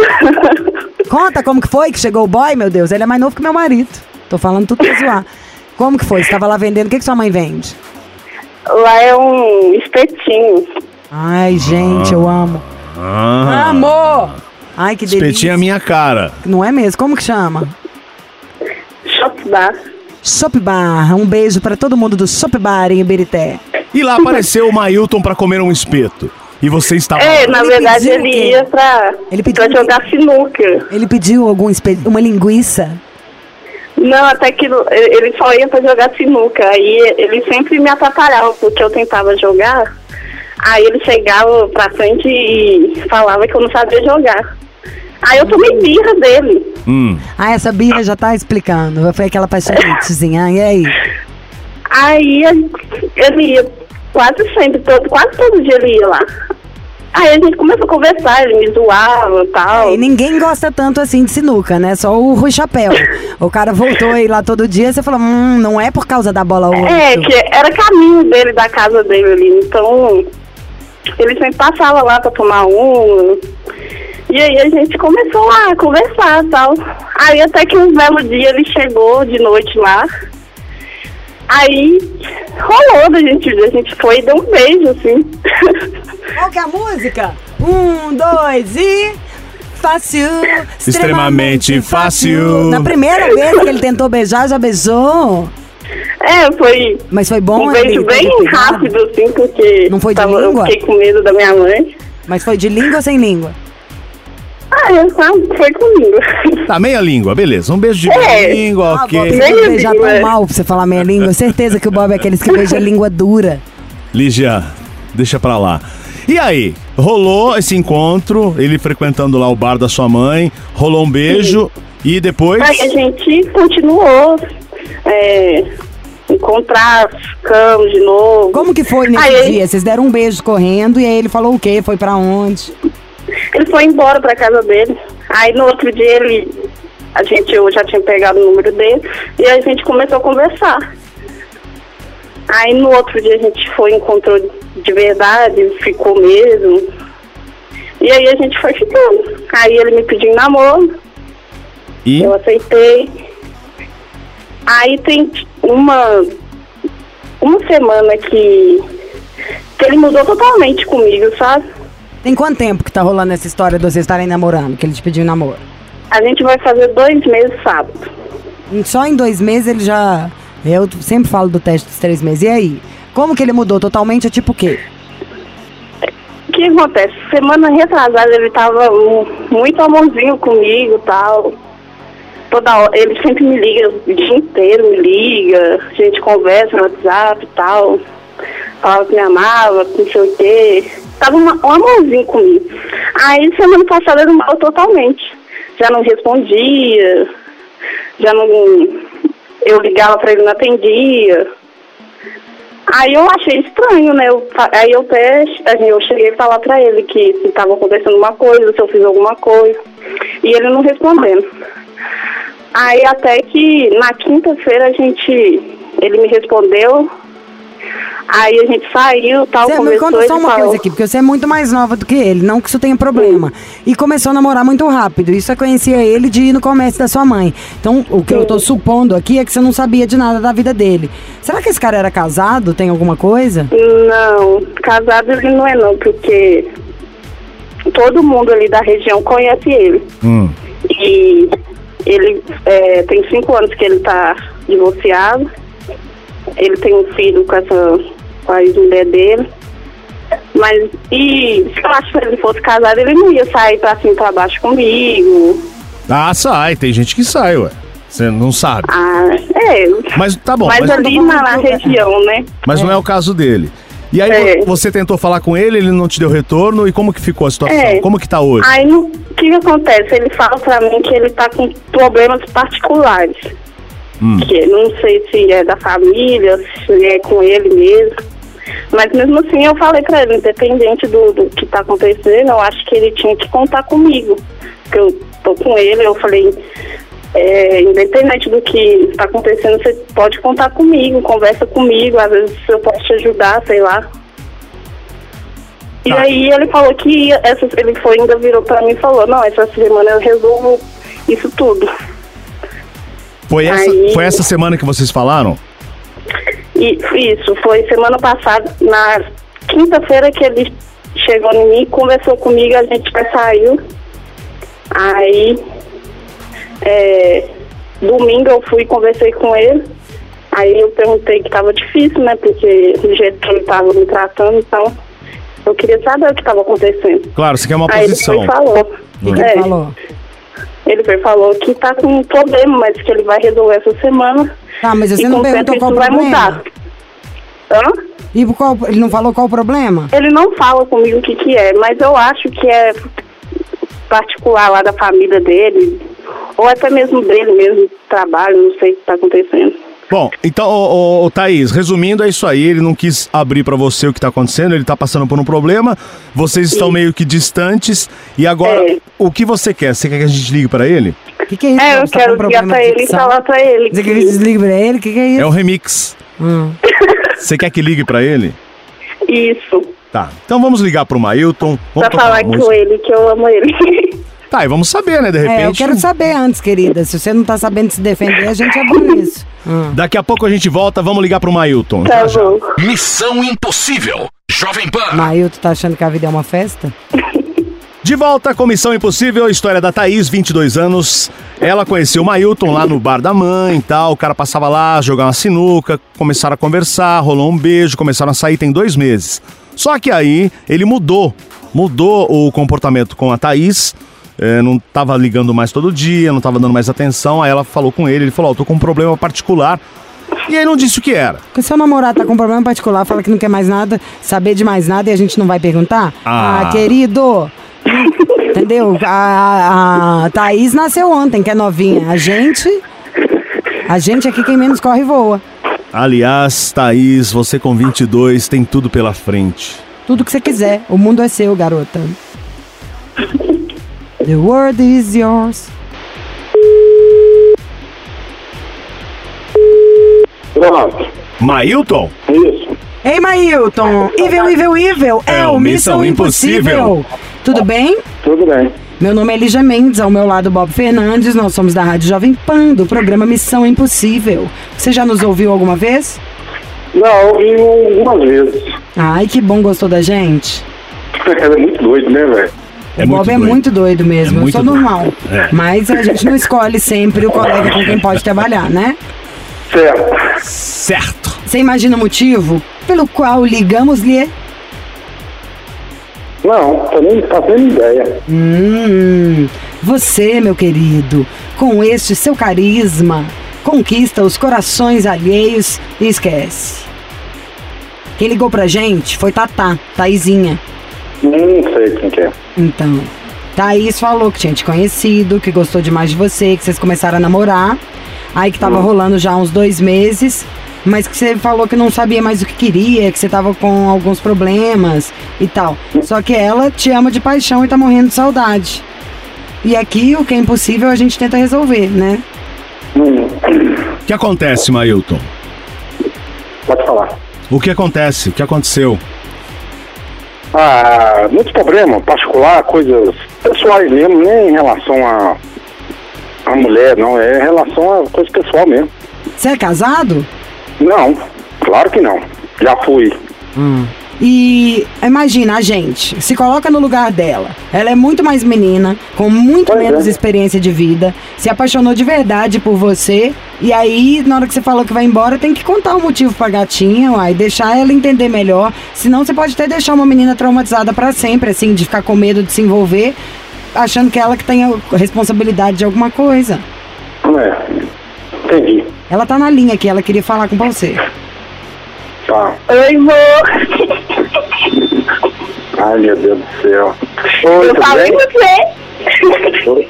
Conta como que foi que chegou o boy, meu Deus. Ele é mais novo que meu marido. Tô falando tudo pra zoar. Como que foi? Você tava lá vendendo? O que, que sua mãe vende? Lá é um espetinho. Ai, gente, eu amo. Ah, Amor! Ai, que delícia. espetinho é a minha cara. Não é mesmo? Como que chama? Shop Bar. Shop Bar. Um beijo pra todo mundo do Shop Bar em Iberité. E lá apareceu o Mailton pra comer um espeto. E você estava... É, na Ele verdade ele ia pra, Ele pediu pra jogar sinuca. Ele pediu algum espe... uma linguiça. Não, até que ele ele só ia pra jogar sinuca. Aí ele sempre me atrapalhava, porque eu tentava jogar. Aí ele chegava pra frente e falava que eu não sabia jogar. Aí eu tomei birra dele. Hum. Ah, essa birra já tá explicando. Foi aquela paixonitezinha. E aí? Aí ele ia quase sempre, todo, quase todo dia ele ia lá. Aí a gente começou a conversar, ele me zoava e tal. E ninguém gosta tanto assim de sinuca, né? Só o Rui Chapéu. O cara voltou aí lá todo dia, você falou, hum, não é por causa da bola 8. É, que era caminho dele, da casa dele ali. Então, ele sempre passava lá pra tomar um. E aí a gente começou lá a conversar e tal. Aí até que um belo dia ele chegou de noite lá. Aí rolou da gente, a gente foi e deu um beijo, assim. Qual que é a música? Um, dois e... Fácil. Extremamente fácil. Na primeira vez que ele tentou beijar, já beijou. É, foi Mas foi bom, um ele beijo bem rápido, assim, porque Não foi de tava, eu língua? fiquei com medo da minha mãe. Mas foi de língua ou sem língua? Ah, eu só foi comigo. Tá, meia língua, beleza. Um beijo de É. meia língua, Ah, ok. Bob, você Meia beijar língua, tão é. mal pra você falar meia língua. Certeza que o Bob é aqueles que beija língua dura. Lígia, deixa pra lá. E aí, rolou esse encontro, ele frequentando lá o bar da sua mãe, rolou um beijo e depois... Aí a gente continuou. É, encontrar, ficamos de novo. Como que foi nesse Aí, dia? Vocês deram um beijo correndo e aí ele falou o quê? Foi pra onde? Ele foi embora pra casa dele. Aí no outro dia ele. A gente, eu já tinha pegado o número dele e a gente começou a conversar. Aí no outro dia a gente foi, encontrou de verdade, ficou mesmo. E aí a gente foi ficando. Aí ele me pediu namoro, E eu aceitei. Aí tem uma uma semana que, que ele mudou totalmente comigo, sabe? Tem quanto tempo que tá rolando essa história de vocês estarem namorando, que ele te pediu namoro? A gente vai fazer dois meses sábado. Só em dois meses ele já. Eu sempre falo do teste dos três meses. E aí? Como que ele mudou totalmente? É tipo o quê? O que acontece? Semana retrasada ele tava mu- muito amorzinho comigo e tal. Toda hora, ele sempre me liga, o dia inteiro me liga, a gente conversa no WhatsApp e tal. Falava que me amava, que não sei o quê. Tava uma- um amorzinho comigo. Aí semana passada ele mudou totalmente. Já não respondia, já não. Eu ligava pra ele não atendia. Aí eu achei estranho, né? Eu, aí eu até assim, eu cheguei a falar pra ele que se estava acontecendo uma coisa, se eu fiz alguma coisa. E ele não respondendo. Aí até que na quinta-feira a gente. Ele me respondeu. Aí a gente saiu tal, Você me conversou conta só uma falou. coisa aqui, porque você é muito mais nova do que ele, não que isso tenha problema. E começou a namorar muito rápido. Isso eu conhecia ele de ir no comércio da sua mãe. Então, o que eu tô supondo aqui é que você não sabia de nada da vida dele. Será que esse cara era casado? Tem alguma coisa? Não, casado ele não é não, porque todo mundo ali da região conhece ele. Hum. E ele é, tem cinco anos que ele tá divorciado. Ele tem um filho com essa com a ex-mulher dele. Mas e se eu acho que ele fosse casado, ele não ia sair pra cima e pra baixo comigo. Ah, sai, tem gente que sai, ué. Você não sabe. Ah, é. Mas tá bom, mas mas, ali na, na região, né? mas não é o caso dele. E aí É. você tentou falar com ele, ele não te deu retorno, e como que ficou a situação? É. Como que tá hoje? Aí o que, que acontece? Ele fala pra mim que ele tá com problemas particulares. Hum. Que não sei se é da família, se é com ele mesmo. Mas mesmo assim eu falei pra ele, independente do, do que tá acontecendo, eu acho que ele tinha que contar comigo. Porque eu tô com ele, eu falei, é, independente do que tá acontecendo, você pode contar comigo, conversa comigo, às vezes eu posso te ajudar, sei lá. E Tá. aí ele falou que essa, ele foi, ainda virou pra mim e falou, não, essa semana eu resolvo isso tudo. Foi essa, Aí- foi essa semana que vocês falaram? Isso, foi semana passada, na quinta-feira que ele chegou em mim, conversou comigo, a gente até saiu. Aí, é, domingo eu fui e conversei com ele. Aí eu perguntei que tava difícil, né? Porque do jeito que ele tava me tratando, então eu queria saber o que tava acontecendo. Claro, você quer uma Aí ele posição. foi e falou. Que É, ele falou? Ele falou que tá com um problema, mas que ele vai resolver essa semana. Tá, mas você e não perguntou qual o vai problema? mudar. Hã? E qual, ele não falou qual o problema? Ele não fala comigo o que que é, mas eu acho que é particular lá da família dele, ou até mesmo dele mesmo, trabalho, não sei o que está acontecendo. Bom, então, ô, ô, Thaís, resumindo, é isso aí. Ele não quis abrir pra você o que tá acontecendo, ele tá passando por um problema, vocês estão meio que distantes. E agora, É. o que você quer? Você quer que a gente ligue pra ele? O que, que é isso? É, eu tá quero ligar pra ele e falar pra ele Você quer que que desligue pra ele? O que, que é isso? É o remix. Hum. Você quer que ligue pra ele? isso, Tá. Então vamos ligar pro Mailton. Vamos pra falar com ele que eu amo ele. Tá, e vamos saber, né? De repente. É, eu quero saber antes, querida. Se você não tá sabendo se defender, a gente é bom nisso. Hum. Daqui a pouco a gente volta, vamos ligar pro Mailton. tá Já, já. bom. Missão Impossível. Jovem Pan. Mailton tá achando que a vida é uma festa? De volta com Missão Impossível, a história da Thaís, 22 anos. Ela conheceu o Mailton lá no bar da mãe e tal. O cara passava lá, jogava uma sinuca, começaram a conversar, rolou um beijo, começaram a sair tem dois meses. Só que aí ele mudou, mudou o comportamento com a Thaís. É, não tava ligando mais todo dia, não tava dando mais atenção. Aí ela falou com ele, ele falou: Ó, tô com um problema particular. E aí não disse o que era. Porque seu namorado tá com um problema particular, fala que não quer mais nada, saber de mais nada e a gente não vai perguntar? Ah. querido! Entendeu? A, a, a Thaís nasceu ontem, que é novinha. A gente. A gente aqui, quem menos corre voa. Aliás, Thaís, você com 22 tem tudo pela frente. Tudo que você quiser. O mundo é seu, garota. The world is yours. Pronto, Mailton? isso. Ei, Mailton! Evil, evil, evil! É, o Missão Impossível. Tudo bem? Tudo bem. Meu nome é Lígia Mendes, ao meu lado Bob Fernandes, nós somos da Rádio Jovem Pan, do programa Missão Impossível. Você já nos ouviu alguma vez? Não, ouvi algumas vezes. Ai, que bom, gostou da gente? Ela é muito doido, né, velho? É o Bob é doido. muito doido mesmo, É eu muito sou doido. normal. É. Mas a gente não escolhe sempre o colega com quem pode trabalhar, né? Certo. Certo. Você imagina o motivo pelo qual ligamos-lhe? Não, tô nem fazendo ideia. Hum, você, meu querido, com este seu carisma, conquista os corações alheios e esquece. Quem ligou pra gente foi Tatá, Taizinha. Não sei quem que é. Então, Thaís falou que tinha te conhecido, que gostou demais de você, que vocês começaram a namorar. Aí que tava rolando já uns dois meses. Mas que você falou que não sabia mais o que queria, que você tava com alguns problemas e tal. Só que ela te ama de paixão e tá morrendo de saudade. E aqui o que é impossível a gente tenta resolver, né? Hum, O que acontece, Mailton? pode falar. O que acontece? O que aconteceu? Ah, muitos problemas, particular, coisas pessoais mesmo, nem em relação a, a mulher, não. É em relação a coisa pessoal mesmo. Você é casado? Não, claro que não. Já fui. E imagina a gente, se coloca no lugar dela. Ela é muito mais menina, com muito Pois menos é. experiência de vida, se apaixonou de verdade por você. E aí, na hora que você falou que vai embora, tem que contar o motivo pra gatinha, uai, deixar ela entender melhor. Senão você pode até deixar uma menina traumatizada pra sempre, assim, de ficar com medo de se envolver, achando que é ela que tem a responsabilidade de alguma coisa. É, entendi. Ela tá na linha aqui, ela queria falar com você. Tá. Oi, amor. Ai, meu Deus do céu. Oi, Eu tudo falei bem? você. Oi.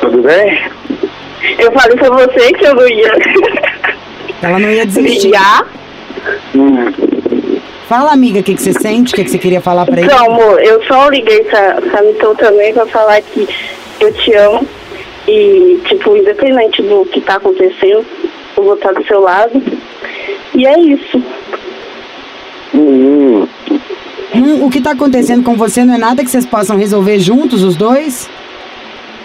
Tudo bem? Eu falei pra você que eu não ia Ela não ia desistir. Hum. Fala, amiga, o que, que você sente? O que, que você queria falar pra ele? Então, amor, eu só liguei pra, pra Mitou também pra falar que eu te amo. E, tipo, independente do que tá acontecendo, eu vou estar do seu lado. E é isso. Hum. Hum, o que tá acontecendo com você não é nada que vocês possam resolver juntos, os dois?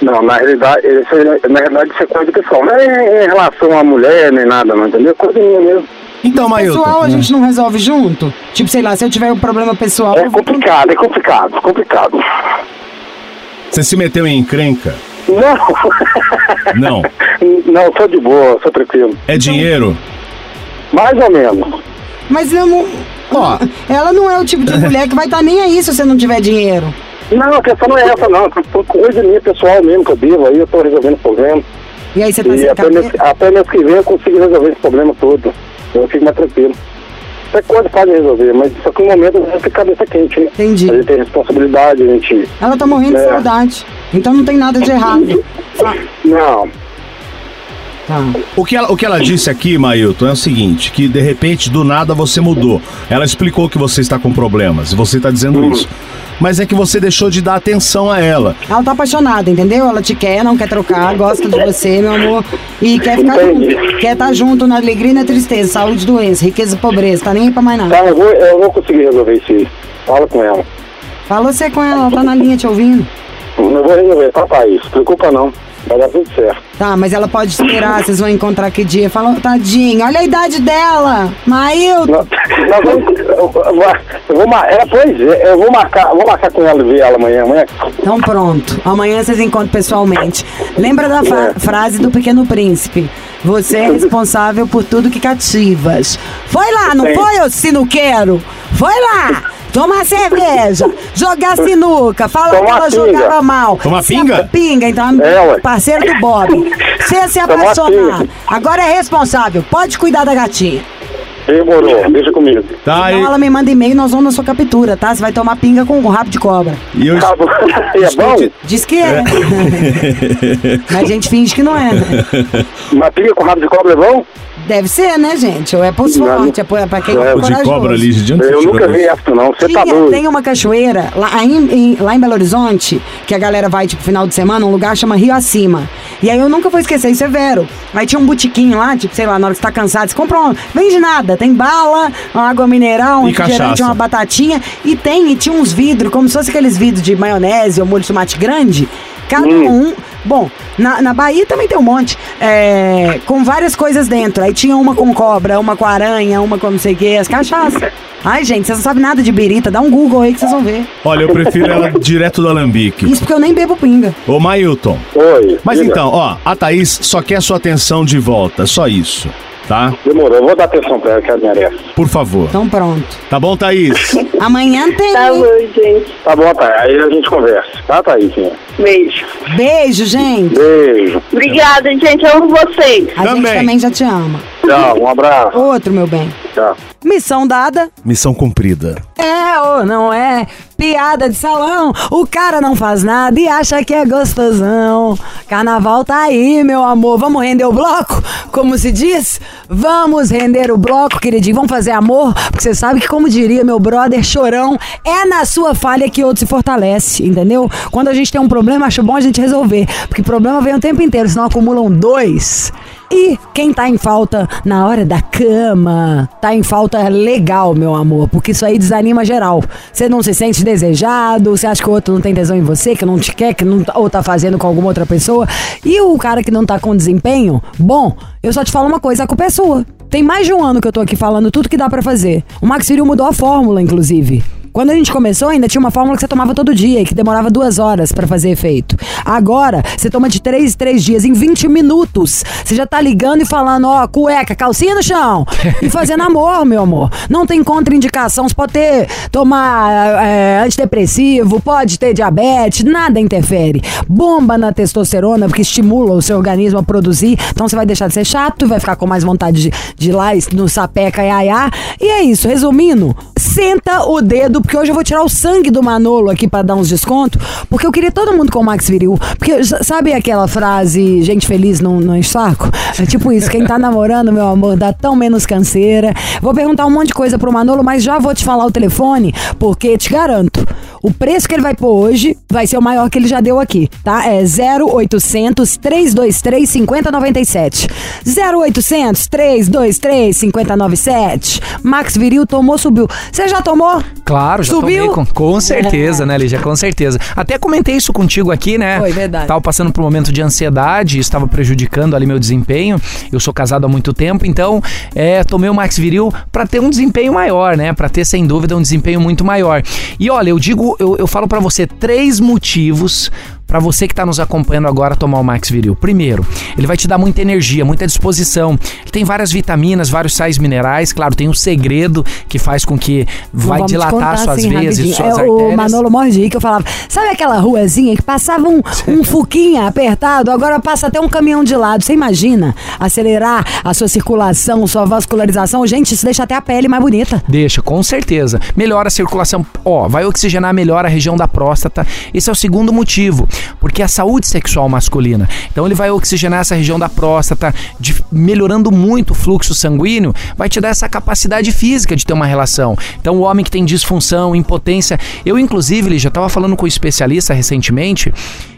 Não, na realidade, isso, é- na realidade isso é coisa pessoal. Não é em relação à mulher nem nada, não, entendeu? Coisa minha mesmo. Então, Pessoal, a Mailton. gente não resolve junto? Tipo, sei lá, se eu tiver um problema pessoal, É complicado, é complicado, complicado. Você se meteu em encrenca? Não, Não. não, tô de boa, tô tranquilo. É dinheiro? Mais ou menos. Mas eu não... Ó. Ela não é o tipo de mulher que vai estar nem aí se você não tiver dinheiro. Não, a questão não é essa, não. Foi coisa minha pessoal mesmo que eu devo aí, eu tô resolvendo problema. E aí você tá E até mês, até mês que vem eu consigo resolver esse problema todo. Eu fico mais tranquilo. Qualquer coisa pode resolver, mas só que no momento a gente fica cabeça quente, né? Entendi. A gente tem responsabilidade, a gente. Ela tá morrendo de É. saudade. Então não tem nada de errado. Não. Tá. O que, ela, o que ela disse aqui, Mailton, é o seguinte: que de repente, do nada, você mudou. Ela explicou que você está com problemas, e você está dizendo isso. Mas é que você deixou de dar atenção a ela. Ela tá apaixonada, entendeu? Ela te quer, não quer trocar, gosta de você, meu amor. E quer ficar Entendi. junto. Quer estar junto na alegria e na tristeza, saúde doença, riqueza e pobreza. Tá nem aí pra mais nada. Tá, eu vou, eu vou conseguir resolver isso aí. Fala com ela. Fala você com ela, ela tá na linha te ouvindo. Eu vou resolver, tá, Thaís? Se preocupa não. Vai dar tudo certo. Tá, mas ela pode esperar, vocês vão encontrar que dia. Fala, tadinha, olha a idade dela. Mailton. Nós, nós vamos. Eu, eu, vou- eu é, pois é, eu vou marcar, eu vou marcar com ela e ver ela amanhã. amanhã. Então pronto, amanhã vocês encontram pessoalmente. Lembra da fa- frase do Pequeno Príncipe? Você é responsável por tudo que cativas. Foi lá, não Sim. foi, ô sinuqueiro? Foi lá! Tomar cerveja, jogar sinuca, fala que Tomar ela pinga. jogava mal. Tomar Se pinga? a- Pinga, então, É, parceiro do Bob. Você se apaixonar. Agora é responsável, pode cuidar da gatinha. Demorou, deixa comigo. Tá, Então e, ela me manda e-mail, nós vamos na sua captura, tá? Você vai tomar pinga com o rabo de cobra. e eu. Tá bom. E é bom? Diz que é. Mas a gente finge que não é, né? Uma pinga com rabo de cobra é bom? Deve ser, né, gente? Ou é pros Não. fortes, é pra quem É, é de cobra ali, de onde Eu nunca vi isso? essa, não. Você tá doido. tem uma cachoeira lá em, em- lá em Belo Horizonte, que a galera vai, tipo, final de semana, um lugar chama Rio Acima. E aí eu nunca vou esquecer, isso é vero. Aí tinha um botiquinho lá, tipo, sei lá, na hora que você tá cansado, você compra um. Vende nada, tem bala, uma água mineral, um refrigerante, uma batatinha. E tem, e tinha uns vidros, como se fosse aqueles vidros de maionese ou molho de tomate grande. Cada um. Bom, na, na Bahia também tem um monte. é, com várias coisas dentro. Aí tinha uma com cobra, uma com aranha, uma com não sei o que, as cachaças. Ai, gente, vocês não sabem nada de birita. Dá um Google aí que vocês vão ver. Olha, eu prefiro ela direto do alambique. Isso porque eu nem bebo pinga. Ô, Mailton. Oi. Mas diga. então, ó, a Thaís só quer sua atenção de volta, só isso, tá? Demorou, eu vou dar atenção pra ela que ela merece. Por favor. Então pronto. Tá bom, Thaís? Amanhã tem. Tá bom, gente. Tá bom, tá. Aí a gente conversa. Tá, Thaís? Beijo. Beijo, gente. Beijo. Obrigada, gente. Eu amo vocês. A gente Também. também já te ama. Tchau, um abraço. Outro, meu bem. Tchau. Missão dada. Missão cumprida. É ou não é? Piada de salão. O cara não faz nada e acha que é gostosão. Carnaval tá aí, meu amor. Vamos render o bloco? Como se diz? Vamos render o bloco, queridinho. Vamos fazer amor? Porque você sabe que, como diria meu brother chorão, é na sua falha que outro se fortalece, entendeu? Quando a gente tem um problema, acho bom a gente resolver. Porque problema vem o tempo inteiro, senão acumulam dois. E quem tá em falta na hora da cama, tá em falta legal, meu amor, porque isso aí desanima geral. Você não se sente desejado, você acha que o outro não tem tesão em você, que não te quer, que não tá- ou tá fazendo com alguma outra pessoa. E o cara que não tá com desempenho, bom, eu só te falo uma coisa, a culpa é sua. Tem mais de um ano que eu tô aqui falando tudo que dá pra fazer. O Max Filho mudou a fórmula, inclusive. Quando a gente começou, ainda tinha uma fórmula que você tomava todo dia e que demorava duas horas pra fazer efeito. Agora, você toma de três em três dias, em 20 minutos. Você já tá ligando e falando, ó, cueca, calcinha no chão. E fazendo amor, meu amor. Não tem contraindicação. Você pode ter, tomar é, antidepressivo, pode ter diabetes, nada interfere. Bomba na testosterona, porque estimula o seu organismo a produzir. Então você vai deixar de ser chato, vai ficar com mais vontade de, de ir lá no sapeca e aiá. E é isso, resumindo, senta o dedo, porque hoje eu vou tirar o sangue do Manolo aqui pra dar uns descontos, porque eu queria todo mundo com o Max Viril. Porque sabe aquela frase, gente feliz não, não saco? É tipo isso, quem tá namorando, meu amor, dá tão menos canseira. Vou perguntar um monte de coisa pro Manolo, mas já vou te falar o telefone, porque te garanto, o preço que ele vai pôr hoje vai ser o maior que ele já deu aqui, tá? É 0800 323 5097. 0800 323 5097. Max Viril tomou, subiu. Você já tomou? Claro, já Subiu? tomei com, com certeza, né, Lígia? Com certeza. Até comentei isso contigo aqui, né? Foi, verdade. Tava passando por um momento de ansiedade, estava prejudicando ali meu desempenho. Eu sou casado há muito tempo, então é, tomei o Max Viril para ter um desempenho maior, né? Para ter, sem dúvida, um desempenho muito maior. E olha, eu digo, eu, eu falo para você três motivos para você que está nos acompanhando agora tomar o Max Viril. Primeiro, ele vai te dar muita energia, muita disposição. Ele tem várias vitaminas, vários sais minerais. Claro, tem um segredo que faz com que vai Vamos dilatar suas assim, veias e suas é, artérias. O Manolo morre de rir que eu falava, sabe aquela ruazinha que passava um, um fuquinha apertado, agora passa até um caminhão de lado. Você imagina acelerar a sua circulação, sua vascularização? Gente, isso deixa até a pele mais bonita. Deixa, com certeza. Melhora a circulação. Ó, vai oxigenar melhor a região da próstata. Esse é o segundo motivo. Porque a saúde sexual masculina. Então ele vai oxigenar essa região da próstata, de- melhorando muito o fluxo sanguíneo, vai te dar essa capacidade física de ter uma relação. Então o homem que tem disfunção, impotência. Eu, inclusive, Lígia, tava falando com um especialista recentemente.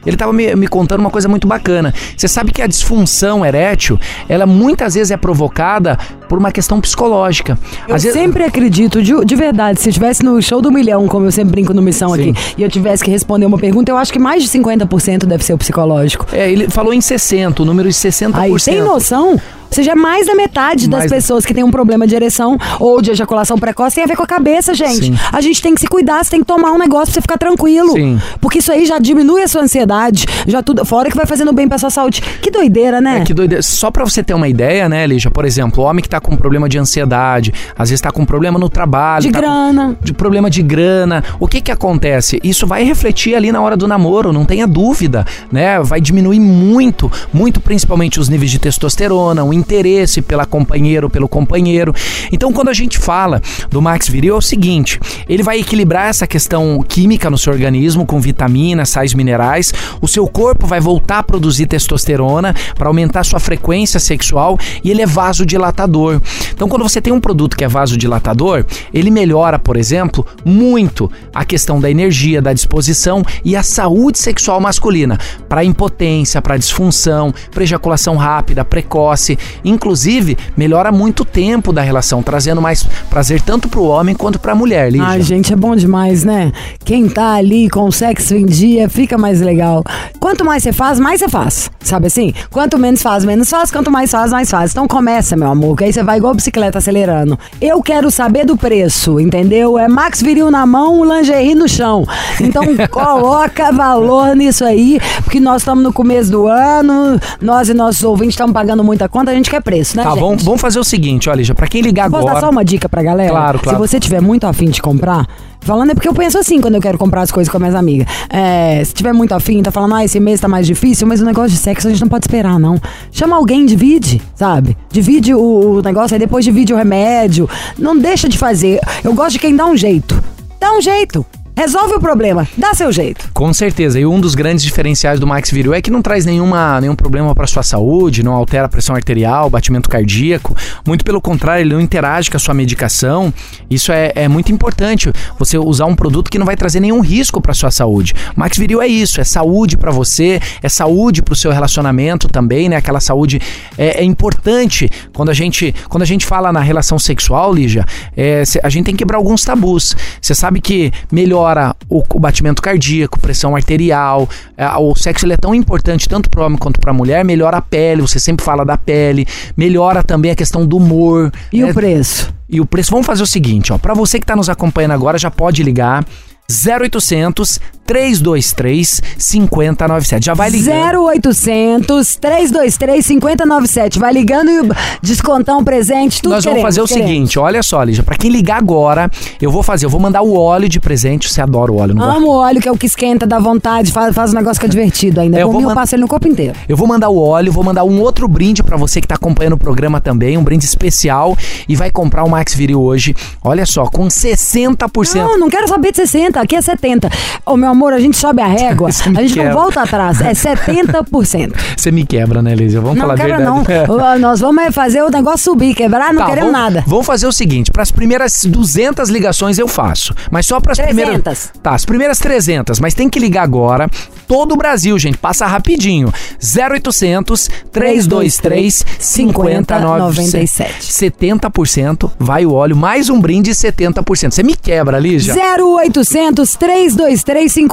Ele tava me, me contando uma coisa muito bacana. Você sabe que a disfunção erétil, ela muitas vezes é provocada por uma questão psicológica. Eu Às vezes- sempre acredito, de, de verdade, se eu estivesse no show do milhão, como eu sempre brinco no Missão Sim. aqui, e eu tivesse que responder uma pergunta, eu acho que mais de 50% deve ser o psicológico. É, ele falou em 60, o número de 60%. Aí, tem noção? Seja, mais da metade das Mais- pessoas que têm um problema de ereção ou de ejaculação precoce tem a ver com a cabeça, gente. Sim. A gente tem que se cuidar, você tem que tomar um negócio pra você ficar tranquilo. Sim. Porque isso aí já diminui a sua ansiedade, já tudo, fora que vai fazendo bem pra sua saúde. Que doideira, né? É que doideira. Só pra você ter uma ideia, né, Lígia? Por exemplo, o homem que tá com problema de ansiedade, às vezes tá com problema no trabalho. De tá com- grana. de problema de grana. O que que acontece? Isso vai refletir ali na hora do namoro, não tenha dúvida, né? Vai diminuir muito, muito principalmente os níveis de testosterona, o interesse pela companheira ou pelo companheiro. Então, quando a gente fala do Max Viril, é o seguinte, ele vai equilibrar essa questão química no seu organismo com vitaminas, sais minerais. O seu corpo vai voltar a produzir testosterona para aumentar sua frequência sexual e ele é vasodilatador. Então, quando você tem um produto que é vasodilatador, ele melhora, por exemplo, muito a questão da energia, da disposição e a saúde sexual masculina, para impotência, para disfunção, para ejaculação rápida, precoce, inclusive melhora muito o tempo da relação, trazendo mais prazer tanto para o homem quanto para a mulher, Lígia. Ai, gente, é bom demais, né? Quem tá ali com o sexo em dia fica mais legal. Quanto mais você faz, mais você faz. Sabe assim? Quanto menos faz, menos faz. Quanto mais faz, mais faz. Então começa, meu amor, que aí você vai igual bicicleta acelerando. Eu quero saber do preço, entendeu? É Max Viril na mão, lingerie no chão. Então coloca valor nisso aí, porque nós estamos no começo do ano, nós e nossos ouvintes estamos pagando muita conta, gente quer preço, né, Tá, gente? vamos, vamos fazer o seguinte, ó, Lígia, pra quem ligar Posso dar agora... só uma dica pra galera? Claro, claro. Se você tiver muito afim de comprar, falando é porque eu penso assim quando eu quero comprar as coisas com as minhas amigas. É, se tiver muito afim, tá falando, ah, esse mês tá mais difícil, mas o negócio de sexo a gente não pode esperar, não. Chama alguém, divide, sabe? Divide o, o negócio, aí depois divide o remédio. Não deixa de fazer. Eu gosto de quem dá um jeito. Dá um jeito. Resolve o problema. Dá seu jeito. Com certeza. E um dos grandes diferenciais do Max Viril é que não traz nenhuma, nenhum problema para sua saúde, não altera a pressão arterial, batimento cardíaco. Muito pelo contrário, ele não interage com a sua medicação. Isso é, é muito importante. Você usar um produto que não vai trazer nenhum risco para sua saúde. Max Viril é isso, é saúde para você, é saúde para o seu relacionamento também, né? Aquela saúde é, é importante quando a gente quando a gente fala na relação sexual, Lígia. é, a gente tem que quebrar alguns tabus. Você sabe que melhora melhora o, o batimento cardíaco, pressão arterial. É, o sexo é tão importante tanto para homem quanto para mulher. Melhora a pele, você sempre fala da pele. Melhora também a questão do humor. E né? o preço? E o preço, vamos fazer o seguinte, ó, para você que tá nos acompanhando agora, já pode ligar 0800 323 5097. Já vai ligando. 0800 323 5097. Vai ligando e o descontão presente, tudo Nós vamos fazer o queremos. seguinte, olha só, Lígia, pra quem ligar agora, eu vou fazer, eu vou mandar o óleo de presente, você adora o óleo, não? Amo o óleo, que é o que esquenta, dá vontade, faz, faz um negócio que é divertido ainda. É, eu vou mim, eu man- passo ele no corpo inteiro. Eu vou mandar o óleo, vou mandar um outro brinde pra você que tá acompanhando o programa também, um brinde especial e vai comprar o Max Viril hoje. Olha só, com 60%. Não, não quero saber de 60, aqui é 70. Ô, meu amor, a gente sobe a régua, a gente quebra. não volta atrás, é 70%. Você me quebra, né, Lígia? Vamos Não falar quebra não. É. Nós vamos é fazer o negócio subir, quebrar, não Tá, queremos vamos- nada. Vamos fazer o seguinte, para as primeiras 200 ligações eu faço, mas só para as 300. primeiras Tá, as primeiras 300, mas tem que ligar agora. Todo o Brasil, gente, passa rapidinho. 0800 323 5097. 70% vai o óleo, mais um brinde 70%. Você me quebra, Lígia. 0800 323 5097.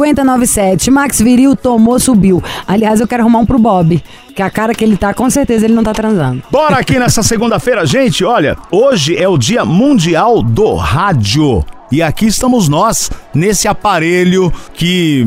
Max Viril tomou, subiu. Aliás, eu quero arrumar um pro Bob. Que a cara que ele tá, com certeza ele não tá transando. Bora aqui nessa segunda-feira, gente. Olha, hoje é o Dia Mundial do Rádio. E aqui estamos nós, nesse aparelho que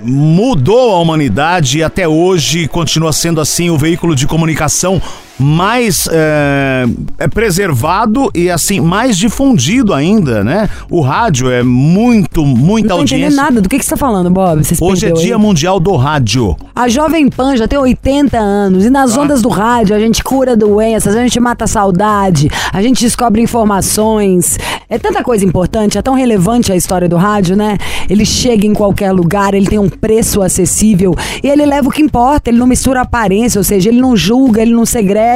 mudou a humanidade e até hoje continua sendo assim o veículo de comunicação mais é, é preservado e assim mais difundido ainda, né? O rádio é muito, muita Não tô entendendo audiência. nada do que, que você tá falando, Bob. Hoje é perdeu aí. Dia Mundial do Rádio. A Jovem Pan já tem 80 anos e nas ondas do rádio a gente cura doenças, a gente mata a saudade, a gente descobre informações. É tanta coisa importante, é tão relevante a história do rádio, né? Ele chega em qualquer lugar, ele tem um preço acessível e ele leva o que importa, ele não mistura aparência, ou seja, ele não julga, ele não segrega.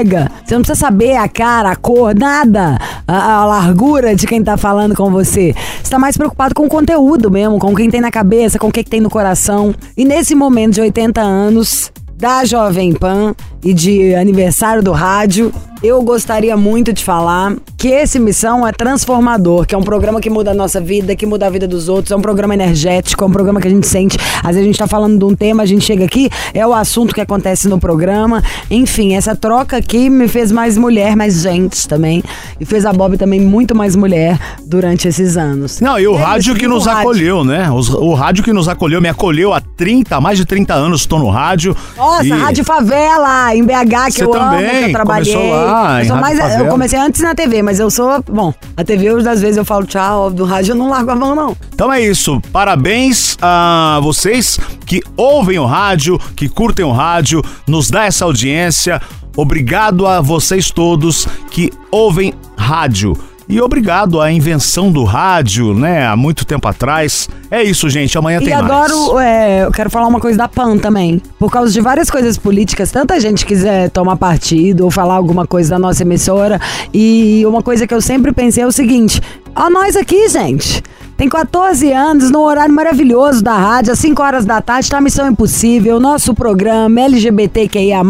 Você não precisa saber a cara, a cor, nada, a, a largura de quem tá falando com você. Você tá mais preocupado com o conteúdo mesmo, com quem tem na cabeça, com o que, que tem no coração. E nesse momento de 80 anos da Jovem Pan e de aniversário do rádio, eu gostaria muito de falar que esse Missão é transformador, que é um programa que muda a nossa vida, que muda a vida dos outros, é um programa energético, é um programa que a gente sente. Às vezes a gente tá falando de um tema, a gente chega aqui, é o assunto que acontece no programa. Enfim, essa troca aqui me fez mais mulher, mais gente também. E fez a Bob também muito mais mulher durante esses anos. Não, e o é rádio isso, que nos rádio. acolheu, né? Os- o rádio que nos acolheu, me acolheu há 30, mais de 30 anos, estou no rádio. Nossa, E- Rádio Favela, em BH, que Você eu amo, também que eu trabalhei. começou lá, eu, em sou mais, eu comecei antes na TV, mas eu sou. Bom, a TV, eu, às vezes eu falo tchau, do rádio eu não largo a mão, não. Então é isso. Parabéns a vocês que ouvem o rádio, que curtem o rádio, nos dá essa audiência. Obrigado a vocês todos que ouvem rádio. E obrigado à invenção do rádio, né? Há muito tempo atrás. É isso, gente. Amanhã E tem adoro, mais. é, eu quero falar uma coisa da PAN também. Por causa de várias coisas políticas, tanta gente quiser tomar partido ou falar alguma coisa da nossa emissora. E uma coisa que eu sempre pensei é o seguinte: ó, nós aqui, gente. Tem 14 anos, no horário maravilhoso da rádio, às 5 horas da tarde, tá Missão Impossível, nosso programa LGBTQIA.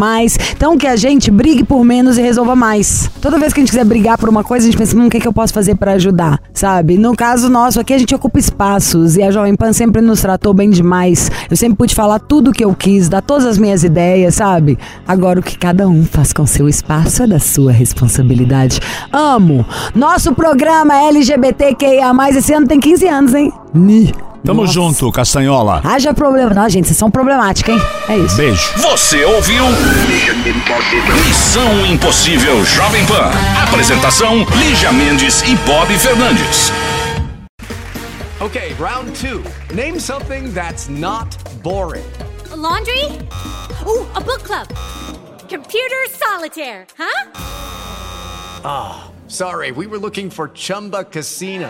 Então que a gente brigue por menos e resolva mais. Toda vez que a gente quiser brigar por uma coisa, a gente pensa, hum, o que, que eu posso fazer pra ajudar? Sabe? No caso nosso aqui, a gente ocupa espaços e a Jovem Pan sempre nos tratou bem demais. Eu sempre pude falar tudo o que eu quis, dar todas as minhas ideias, sabe? Agora o que cada um faz com seu espaço é da sua responsabilidade. Amo! Nosso programa LGBTQIA, esse ano tem 15 anos, hein? Ni. Tamo Nossa. junto, Castanhola. Haja problema. Não, gente, vocês são problemáticos, hein? É isso. Beijo. Você ouviu? Missão Impossível Jovem Pan. Apresentação: Lígia Mendes e Bob Fernandes. Okay, round two. Name something that's not boring. laundry? Ooh, a book club. Computer solitaire, huh? Sorry, we were looking for Chumba Casino.